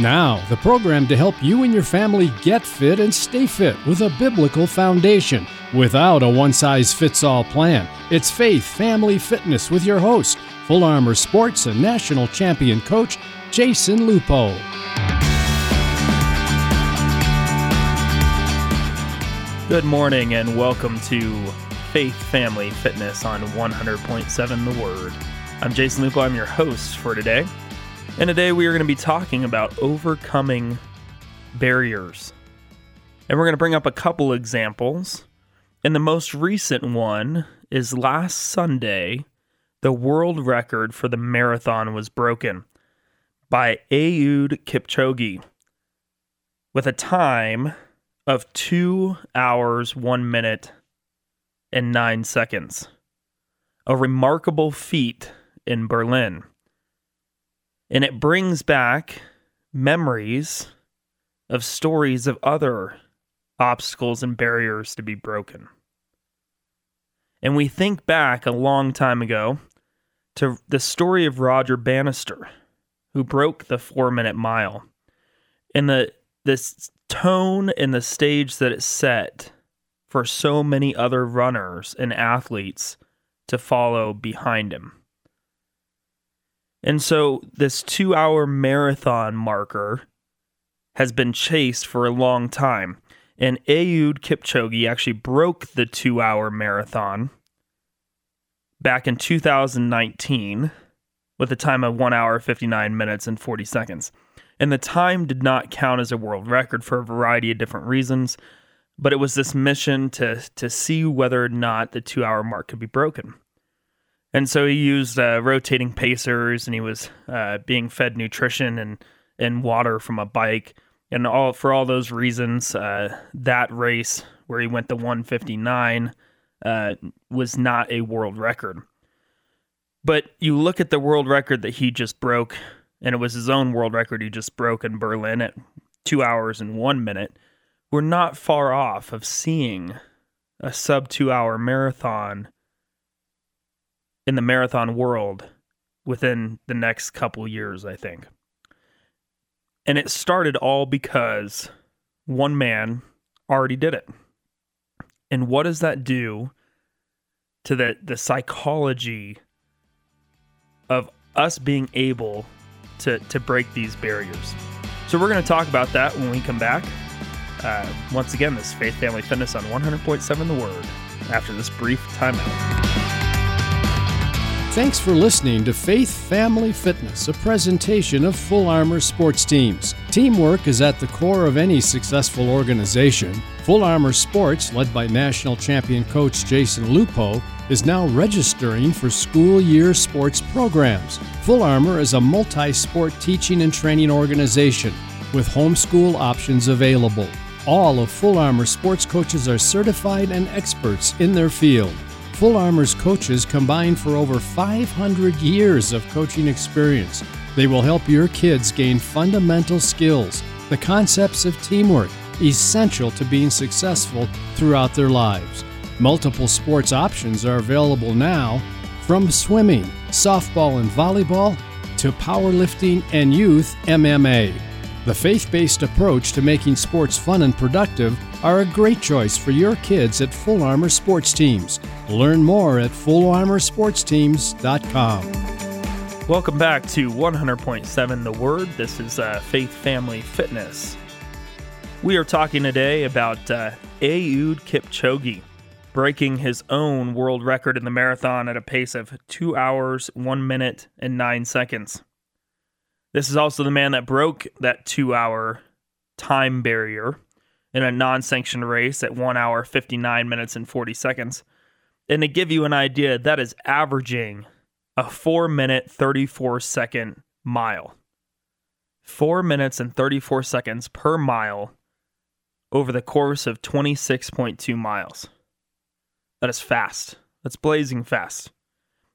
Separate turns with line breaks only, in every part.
Now, the program to help you and your family get fit and stay fit with a biblical foundation without a one size fits all plan. It's Faith Family Fitness with your host, Full Armour Sports and national champion coach, Jason Lupo.
Good morning and welcome to Faith Family Fitness on 100.7 The Word. I'm Jason Lupo, I'm your host for today. And today we are going to be talking about overcoming barriers. And we're going to bring up a couple examples. And the most recent one is last Sunday, the world record for the marathon was broken by Eliud Kipchoge with a time of 2 hours, 1 minute, and 9 seconds. A remarkable feat in Berlin and it brings back memories of stories of other obstacles and barriers to be broken. And we think back a long time ago to the story of Roger Bannister, who broke the four minute mile. And the this tone and the stage that it set for so many other runners and athletes to follow behind him. And so this two hour marathon marker has been chased for a long time. And Eliud Kipchoge actually broke the two hour marathon back in 2019 with a time of one hour, 59 minutes, and 40 seconds. And the time did not count as a world record for a variety of different reasons, but it was this mission to, to see whether or not the two hour mark could be broken. And so he used uh, rotating pacers, and he was uh, being fed nutrition and and water from a bike, and all for all those reasons, uh, that race where he went to 159 uh, was not a world record. But you look at the world record that he just broke, and it was his own world record he just broke in Berlin at two hours and one minute. We're not far off of seeing a sub two hour marathon in the marathon world within the next couple years, I think. And it started all because one man already did it. And what does that do to the, the psychology of us being able to, to break these barriers? So, we're going to talk about that when we come back. Uh, once again, this Faith Family Fitness on 100.7 The Word after this brief timeout.
Thanks for listening to Faith Family Fitness, a presentation of Full Armour Sports Teams. Teamwork is at the core of any successful organization. Full Armour Sports, led by national champion coach Jason Lupo, is now registering for school year sports programs. Full Armour is a multi sport teaching and training organization with homeschool options available. All of Full Armour sports coaches are certified and experts in their field. Full Armour's coaches combine for over 500 years of coaching experience. They will help your kids gain fundamental skills, the concepts of teamwork, essential to being successful throughout their lives. Multiple sports options are available now, from swimming, softball, and volleyball to powerlifting and youth MMA. The faith based approach to making sports fun and productive are a great choice for your kids at Full Armour Sports Teams. Learn more at fullarmoursportsteams.com.
Welcome back to 100.7 The Word. This is uh, Faith Family Fitness. We are talking today about uh, Eliud Kipchoge breaking his own world record in the marathon at a pace of 2 hours, 1 minute, and 9 seconds. This is also the man that broke that two hour time barrier in a non sanctioned race at one hour, 59 minutes, and 40 seconds. And to give you an idea, that is averaging a four minute, 34 second mile. Four minutes and 34 seconds per mile over the course of 26.2 miles. That is fast. That's blazing fast.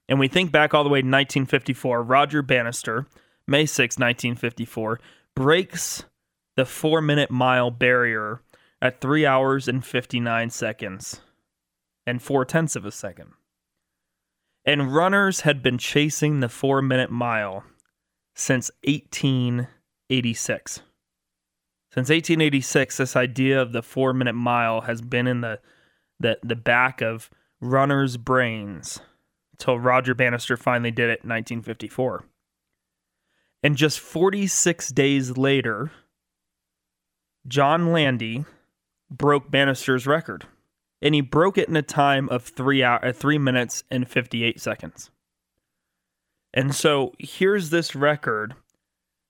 And we think back all the way to 1954, Roger Bannister May 6, 1954, breaks the four minute mile barrier at 3 hours and 59 seconds and four tenths of a second. And runners had been chasing the four minute mile since 1886. Since 1886, this idea of the four minute mile has been in the, the, the back of runners' brains until Roger Bannister finally did it in 1954. And just 46 days later, John Landy broke Bannister's record. And he broke it in a time of three hour, uh, three minutes and 58 seconds. And so here's this record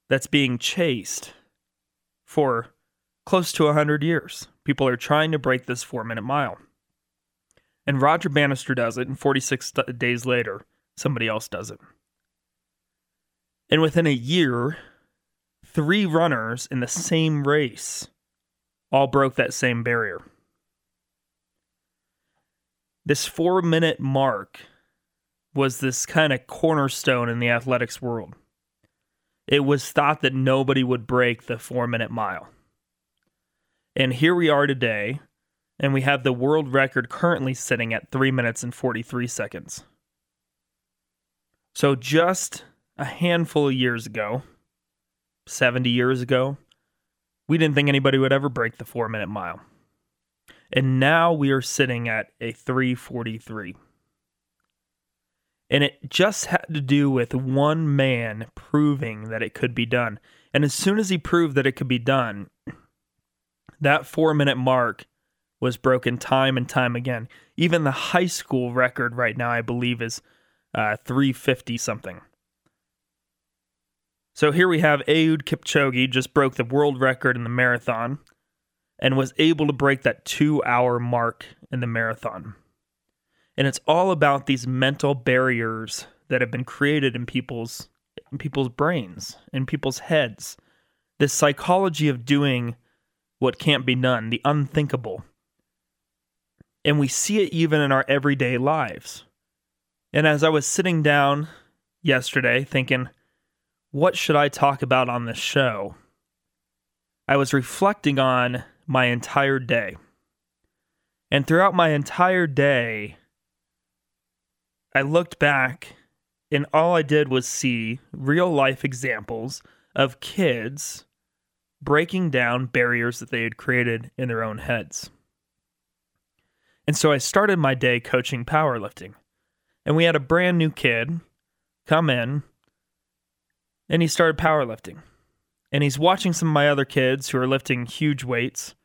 that's being chased for close to 100 years. People are trying to break this four minute mile. And Roger Bannister does it, and 46 days later, somebody else does it. And within a year, three runners in the same race all broke that same barrier. This four minute mark was this kind of cornerstone in the athletics world. It was thought that nobody would break the four minute mile. And here we are today, and we have the world record currently sitting at 3 minutes and 43 seconds. So, just a handful of years ago, 70 years ago, we didn't think anybody would ever break the four minute mile. And now we are sitting at a 343. And it just had to do with one man proving that it could be done. And as soon as he proved that it could be done, that four minute mark was broken time and time again. Even the high school record right now, I believe, is uh, 350 something. So here we have Eliud Kipchoge just broke the world record in the marathon and was able to break that two hour mark in the marathon. And it's all about these mental barriers that have been created in people's in people's brains, in people's heads. This psychology of doing what can't be done, the unthinkable. And we see it even in our everyday lives. And as I was sitting down yesterday thinking, what should I talk about on this show? I was reflecting on my entire day. And throughout my entire day, I looked back and all I did was see real life examples of kids breaking down barriers that they had created in their own heads. And so I started my day coaching powerlifting. And we had a brand new kid come in and he started powerlifting. And he's watching some of my other kids who are lifting huge weights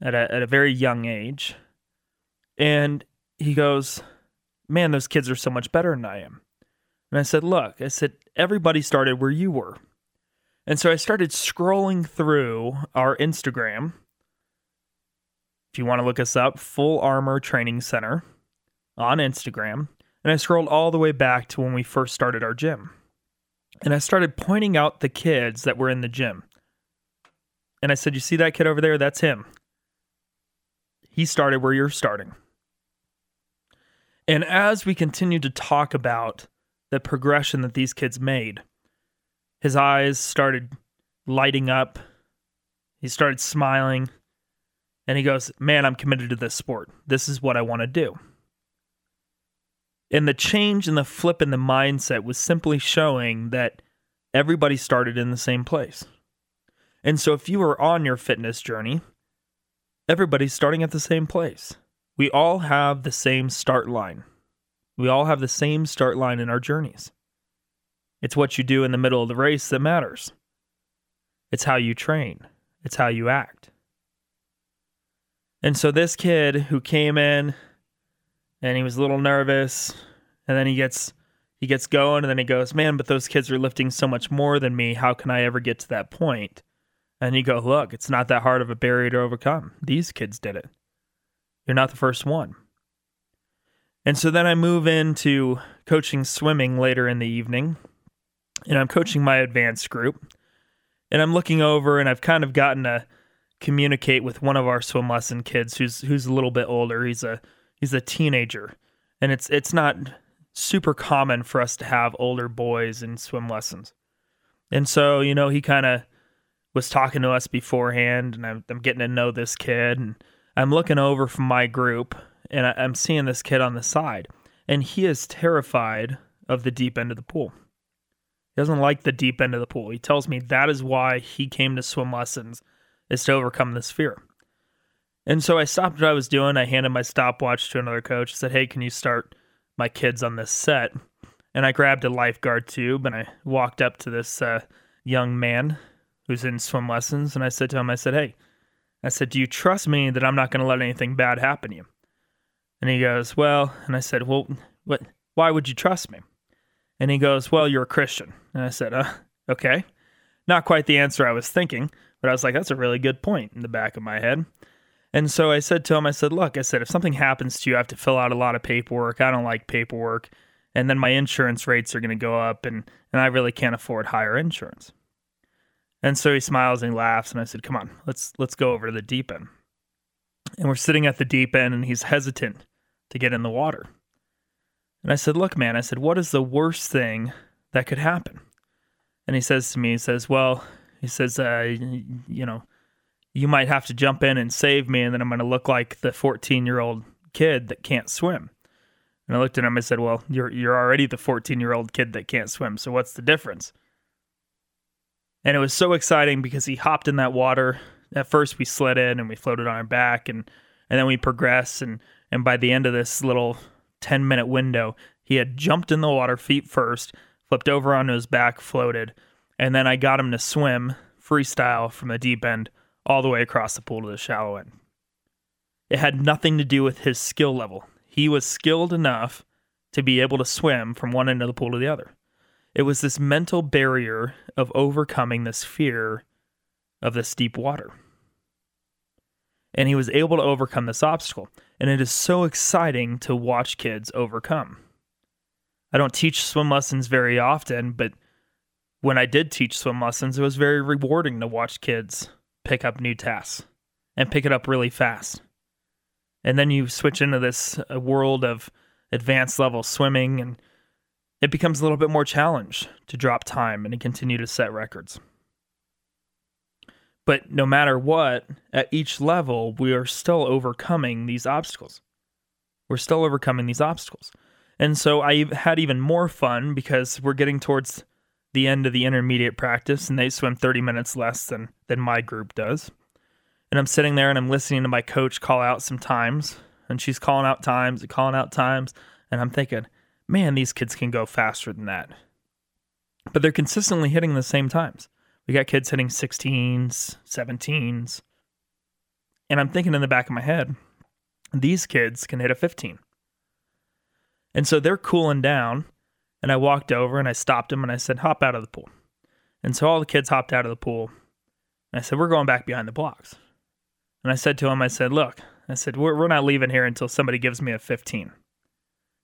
at a, at a very young age. And he goes, Man, those kids are so much better than I am. And I said, Look, I said, everybody started where you were. And so I started scrolling through our Instagram. If you want to look us up, Full Armour Training Center on Instagram. And I scrolled all the way back to when we first started our gym. And I started pointing out the kids that were in the gym. And I said, You see that kid over there? That's him. He started where you're starting. And as we continued to talk about the progression that these kids made, his eyes started lighting up. He started smiling. And he goes, Man, I'm committed to this sport. This is what I want to do. And the change and the flip in the mindset was simply showing that everybody started in the same place. And so if you are on your fitness journey, everybody's starting at the same place. We all have the same start line. We all have the same start line in our journeys. It's what you do in the middle of the race that matters. It's how you train, it's how you act. And so this kid who came in and he was a little nervous. And then he gets he gets going and then he goes man but those kids are lifting so much more than me. How can i ever get to that point? And you go look it's not that hard of a barrier to overcome. These kids did it. You're not the first one. And so then i move into coaching swimming later in the evening and i'm coaching my advanced group. And i'm looking over and i've kind of gotten to communicate with one of our swim lesson kids who's who's a little bit older. He's a he's a teenager and it's it's not super common for us to have older boys in swim lessons. And so, you know, he kind of was talking to us beforehand, and I'm, I'm, getting to know this kid, and I'm looking over from my group, and I, I'm seeing this kid on the side, and he is terrified of the deep end of the pool. He doesn't like the deep end of the pool. He tells me that is why he came to swim lessons is to overcome this fear. And so I stopped what I was doing. I handed my stopwatch to another coach. said, "Hey, can you start my kids on this set?" And I grabbed a lifeguard tube and I walked up to this uh, young man who's in swim lessons, and I said to him, "I said, hey, I said, do you trust me that I'm not going to let anything bad happen to you?" And he goes, "Well," and I said, "Well, what? Why would you trust me?" And he goes, Well, you're a Christian. And I said, uh, Okay. Not quite the answer I was thinking, but I was like, That's a really good point in the back of my head. And so I said to him, I said, Look, I said, if something happens to you, I have to fill out a lot of paperwork. I don't like paperwork. And then my insurance rates are going to go up, and, and I really can't afford higher insurance. And so he smiles and he laughs, and I said, Come on, let's let's go over to the deep end. And we're sitting at the deep end, and he's hesitant to get in the water. And I said, Look, man, I said, what is the worst thing that could happen? And he says to me, He says, Well, he says, uh, you know, you might have to jump in and save me, and then I'm going to look like the 14 year old kid that can't swim. And I looked at him and said, Well, you're, you're already the 14 year old kid that can't swim. So what's the difference? And it was so exciting because he hopped in that water. At first, we slid in and we floated on our back, and, and then we progressed. And, and by the end of this little 10 minute window. He had jumped in the water feet first, flipped over onto his back, floated, and then I got him to swim freestyle from the deep end all the way across the pool to the shallow end. It had nothing to do with his skill level. He was skilled enough to be able to swim from one end of the pool to the other. It was this mental barrier of overcoming this fear of this deep water and he was able to overcome this obstacle. And it is so exciting to watch kids overcome. I don't teach swim lessons very often, but when I did teach swim lessons, it was very rewarding to watch kids pick up new tasks and pick it up really fast. And then you switch into this uh, world of advanced level swimming, and it becomes a little bit more challenge to drop time and to continue to set records. But no matter what, at each level, we are still overcoming these obstacles. We're still overcoming these obstacles. And so I had even more fun because we're getting towards the end of the intermediate practice and they swim 30 minutes less than, than my group does. And I'm sitting there and I'm listening to my coach call out some times. And she's calling out times and calling out times. And I'm thinking, man, these kids can go faster than that. But they're consistently hitting the same times. We got kids hitting 16s, 17s. And I'm thinking in the back of my head, these kids can hit a 15. And so they're cooling down. And I walked over and I stopped him and I said, hop out of the pool. And so all the kids hopped out of the pool. And I said, we're going back behind the blocks. And I said to him, I said, look, I said, we're, we're not leaving here until somebody gives me a 15. I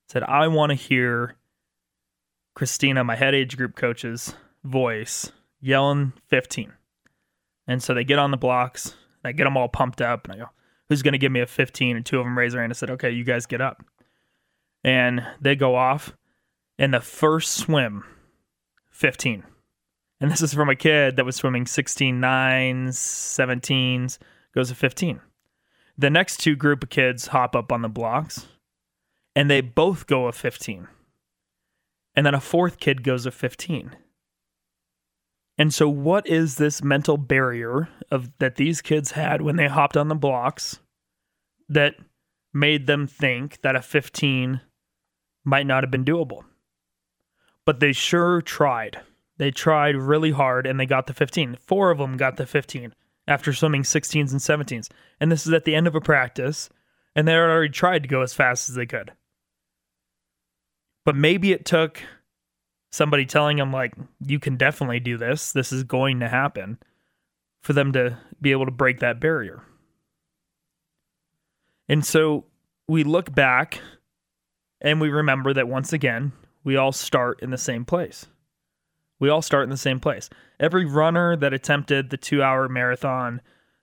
said, I want to hear Christina, my head age group coach's voice yelling 15. And so they get on the blocks. I get them all pumped up. And I go, who's going to give me a 15? And two of them raise their hand and said, okay, you guys get up. And they go off. And the first swim, 15. And this is from a kid that was swimming 16 nines, 17s, goes to 15. The next two group of kids hop up on the blocks and they both go a 15. And then a fourth kid goes a 15. And so, what is this mental barrier of that these kids had when they hopped on the blocks that made them think that a 15 might not have been doable? But they sure tried. They tried really hard and they got the 15. Four of them got the 15 after swimming 16s and 17s. And this is at the end of a practice, and they already tried to go as fast as they could. But maybe it took somebody telling them like you can definitely do this this is going to happen for them to be able to break that barrier and so we look back and we remember that once again we all start in the same place we all start in the same place every runner that attempted the two hour marathon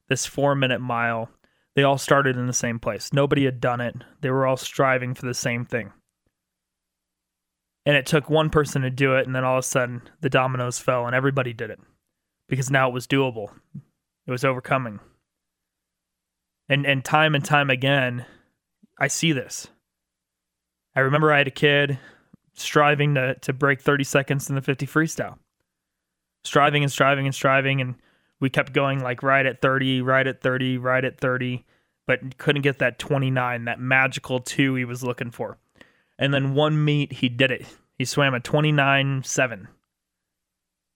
this four minute mile they all started in the same place nobody had done it they were all striving for the same thing and it took one person to do it, and then all of a sudden the dominoes fell and everybody did it because now it was doable. It was overcoming. And and time and time again, I see this. I remember I had a kid striving to, to break 30 seconds in the 50 freestyle. Striving and striving and striving. And we kept going like right at 30, right at 30, right at 30, but couldn't get that 29, that magical two he was looking for. And then one meet, he did it. He swam a 29 7.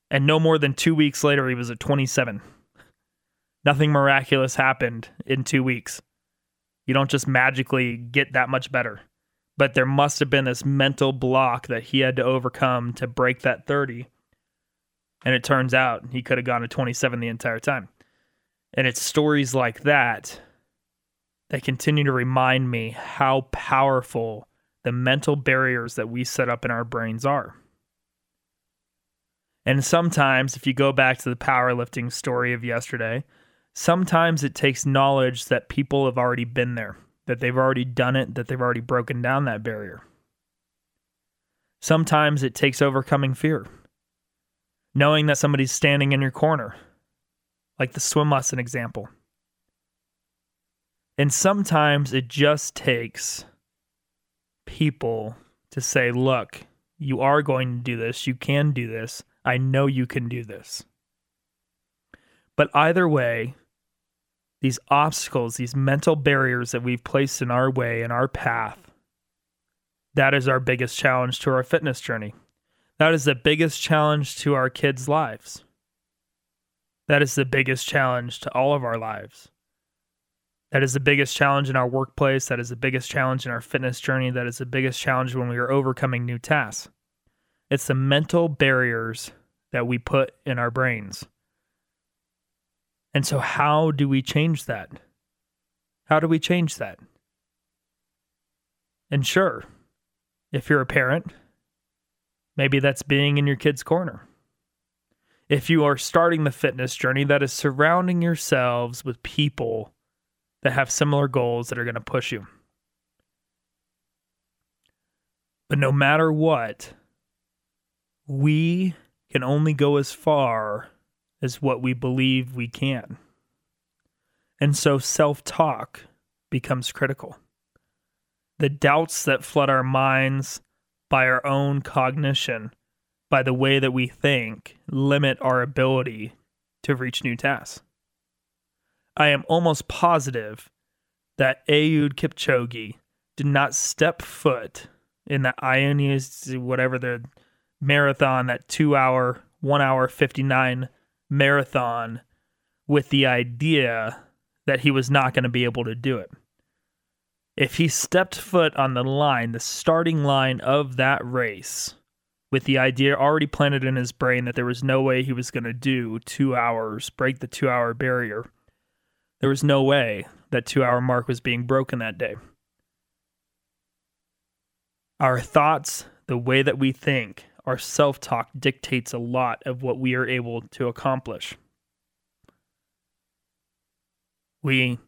And no more than two weeks later, he was at 27. Nothing miraculous happened in two weeks. You don't just magically get that much better. But there must have been this mental block that he had to overcome to break that 30. And it turns out he could have gone to 27 the entire time. And it's stories like that that continue to remind me how powerful the mental barriers that we set up in our brains are. And sometimes, if you go back to the powerlifting story of yesterday, sometimes it takes knowledge that people have already been there, that they've already done it, that they've already broken down that barrier. Sometimes it takes overcoming fear, knowing that somebody's standing in your corner, like the swim lesson example. And sometimes it just takes people to say, look, you are going to do this. You can do this. I know you can do this. But either way, these obstacles, these mental barriers that we've placed in our way, in our path, that is our biggest challenge to our fitness journey. That is the biggest challenge to our kids' lives. That is the biggest challenge to all of our lives. That is the biggest challenge in our workplace. That is the biggest challenge in our fitness journey. That is the biggest challenge when we are overcoming new tasks. It's the mental barriers that we put in our brains. And so, how do we change that? How do we change that? And sure, if you're a parent, maybe that's being in your kid's corner. If you are starting the fitness journey, that is surrounding yourselves with people that have similar goals that are going to push you. But no matter what, we can only go as far as what we believe we can. And so self talk becomes critical. The doubts that flood our minds by our own cognition, by the way that we think, limit our ability to reach new tasks. I am almost positive that Eliud Kipchoge did not step foot in the Ionians, whatever the marathon, that two hour, one hour, 59 marathon, with the idea that he was not going to be able to do it. If he stepped foot on the line, the starting line of that race, with the idea already planted in his brain that there was no way he was going to do two hours, break the two hour barrier, there was no way that two hour mark was being broken that day. Our thoughts, the way that we think, our self talk dictates a lot of what we are able to accomplish. We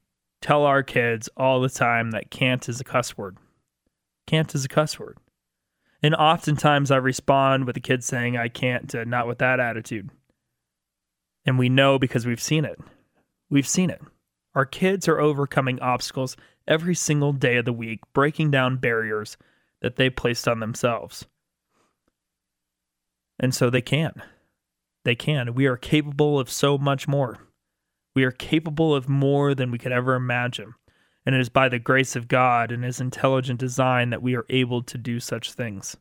tell our kids all the time that can't is a cuss word. Can't is a cuss word. And oftentimes I respond with the kid saying, I can't, to not with that attitude. And we know because we've seen it. We've seen it. Our kids are overcoming obstacles every single day of the week, breaking down barriers that they placed on themselves. And so they can. They can. We are capable of so much more. We are capable of more than we could ever imagine. And it is by the grace of God and His intelligent design that we are able to do such things.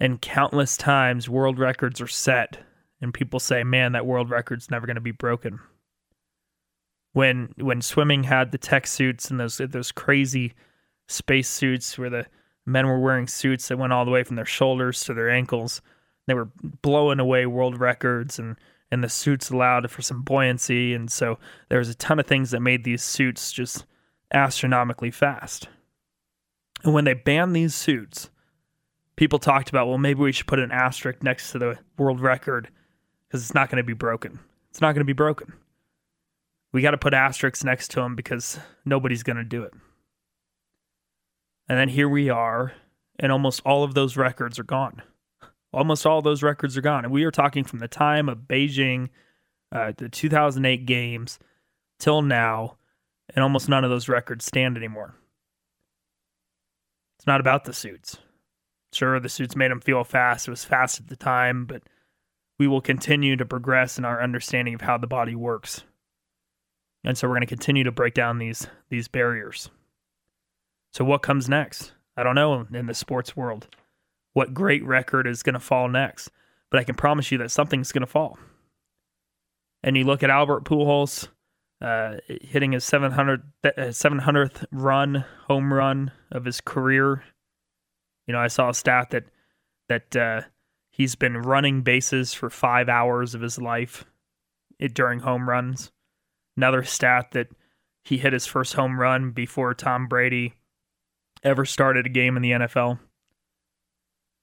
And countless times, world records are set, and people say, man, that world record's never going to be broken when when swimming had the tech suits and those those crazy space suits where the men were wearing suits that went all the way from their shoulders to their ankles. They were blowing away world records and and the suits allowed for some buoyancy and so there was a ton of things that made these suits just astronomically fast. And when they banned these suits, people talked about, well, maybe we should put an asterisk next to the world record because it's not going to be broken. It's not going to be broken we got to put asterisks next to them because nobody's going to do it. And then here we are, and almost all of those records are gone. Almost all those records are gone. And we are talking from the time of Beijing, uh, the 2008 games, till now, and almost none of those records stand anymore. It's not about the suits. Sure, the suits made him feel fast. It was fast at the time, but we will continue to progress in our understanding of how the body works. And so we're going to continue to break down these these barriers. So what comes next? I don't know in the sports world. What great record is going to fall next? But I can promise you that something's going to fall. And you look at Albert Pujols uh, hitting his 700, 700th uh, run, home run of his career. You know, I saw a stat that that uh, he's been running bases for five hours of his life it, during home runs. Another stat that he hit his first home run before Tom Brady ever started a game in the NFL.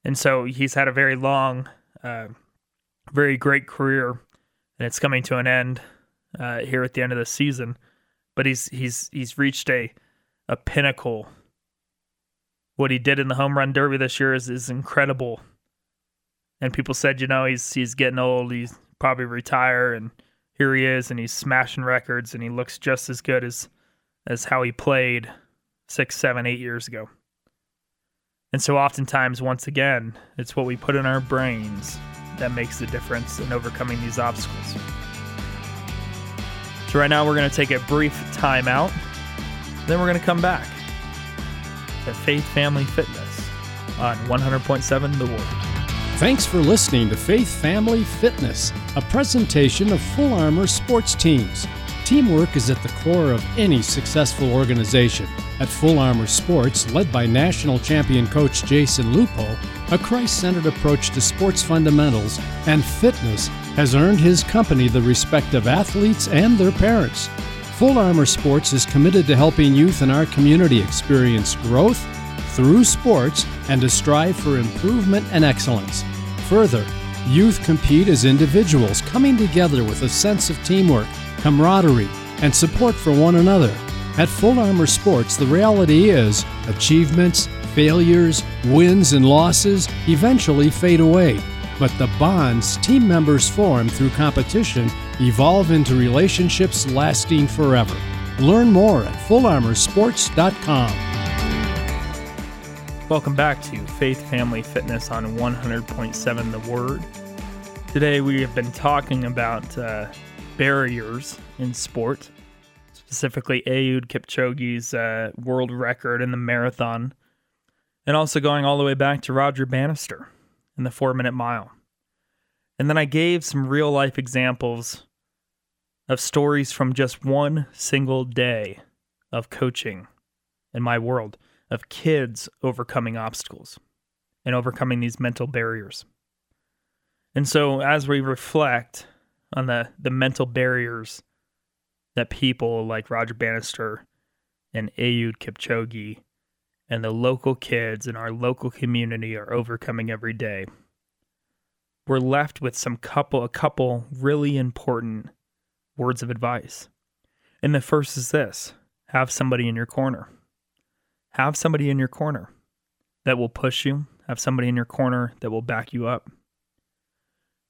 And so he's had a very long, uh, very great career, and it's coming to an end uh, here at the end of the season. But he's he's he's reached a a pinnacle. What he did in the home run derby this year is is incredible. And people said, you know, he's he's getting old. He's probably retire, and here he is, and he's smashing records, and he looks just as good as as how he played six, seven, eight years ago. And so, oftentimes, once again, it's what we put in our brains that makes the difference in overcoming these obstacles. So, right now, we're going to take a brief time out. Then, we're going to come back to Faith Family Fitness on 100.7 The Word.
Thanks for listening to Faith Family Fitness, a presentation of Full Armour sports teams. Teamwork is at the core of any successful organization. At Full Armour Sports, led by national champion coach Jason Lupo, a Christ centered approach to sports fundamentals and fitness has earned his company the respect of athletes and their parents. Full Armour Sports is committed to helping youth in our community experience growth through sports and to strive for improvement and excellence. Further, youth compete as individuals coming together with a sense of teamwork camaraderie, and support for one another. At Full Armour Sports, the reality is achievements, failures, wins, and losses eventually fade away. But the bonds team members form through competition evolve into relationships lasting forever. Learn more at fullarmoursports.com.
Welcome back to Faith Family Fitness on 100.7 The Word. Today we have been talking about uh, barriers in sport, specifically Eliud Kipchoge's uh, world record in the marathon, and also going all the way back to Roger Bannister in the four minute mile. And then I gave some real life examples of stories from just one single day of coaching in my world of kids overcoming obstacles and overcoming these mental barriers. And so, as we reflect on the the mental barriers that people like Roger Bannister and Eliud Kipchoge and the local kids in our local community are overcoming every day. We're left with some couple a couple really important words of advice. And the first is this have somebody in your corner. Have somebody in your corner that will push you, have somebody in your corner that will back you up.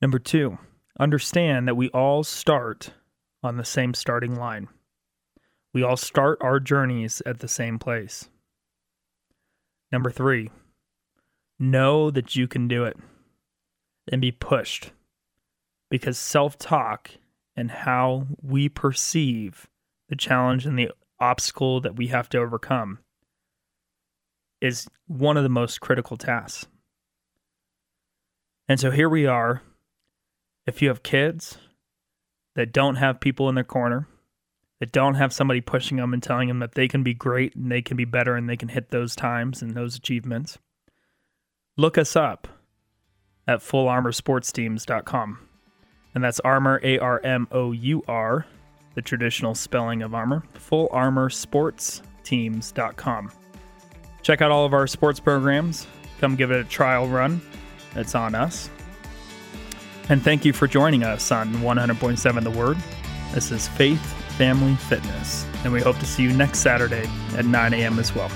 Number two, understand that we all start on the same starting line. We all start our journeys at the same place. Number three, know that you can do it and be pushed because self talk and how we perceive the challenge and the obstacle that we have to overcome is one of the most critical tasks. And so here we are if you have kids that don't have people in their corner, that don't have somebody pushing them and telling them that they can be great and they can be better and they can hit those times and those achievements, look us up at fullarmoursportsteams.com. And that's armor, A R M O U R, the traditional spelling of armor, fullarmoursportsteams.com. Check out all of our sports programs. Come give it a trial run. It's on us. And thank you for joining us on 100.7 The Word. This is Faith Family Fitness, and we hope to see you next Saturday at 9 a.m. as well.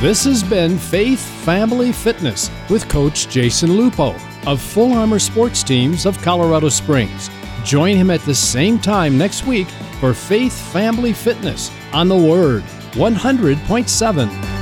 This has been Faith Family Fitness with Coach Jason Lupo of Full Armour Sports Teams of Colorado Springs. Join him at the same time next week for Faith Family Fitness on The Word 100.7.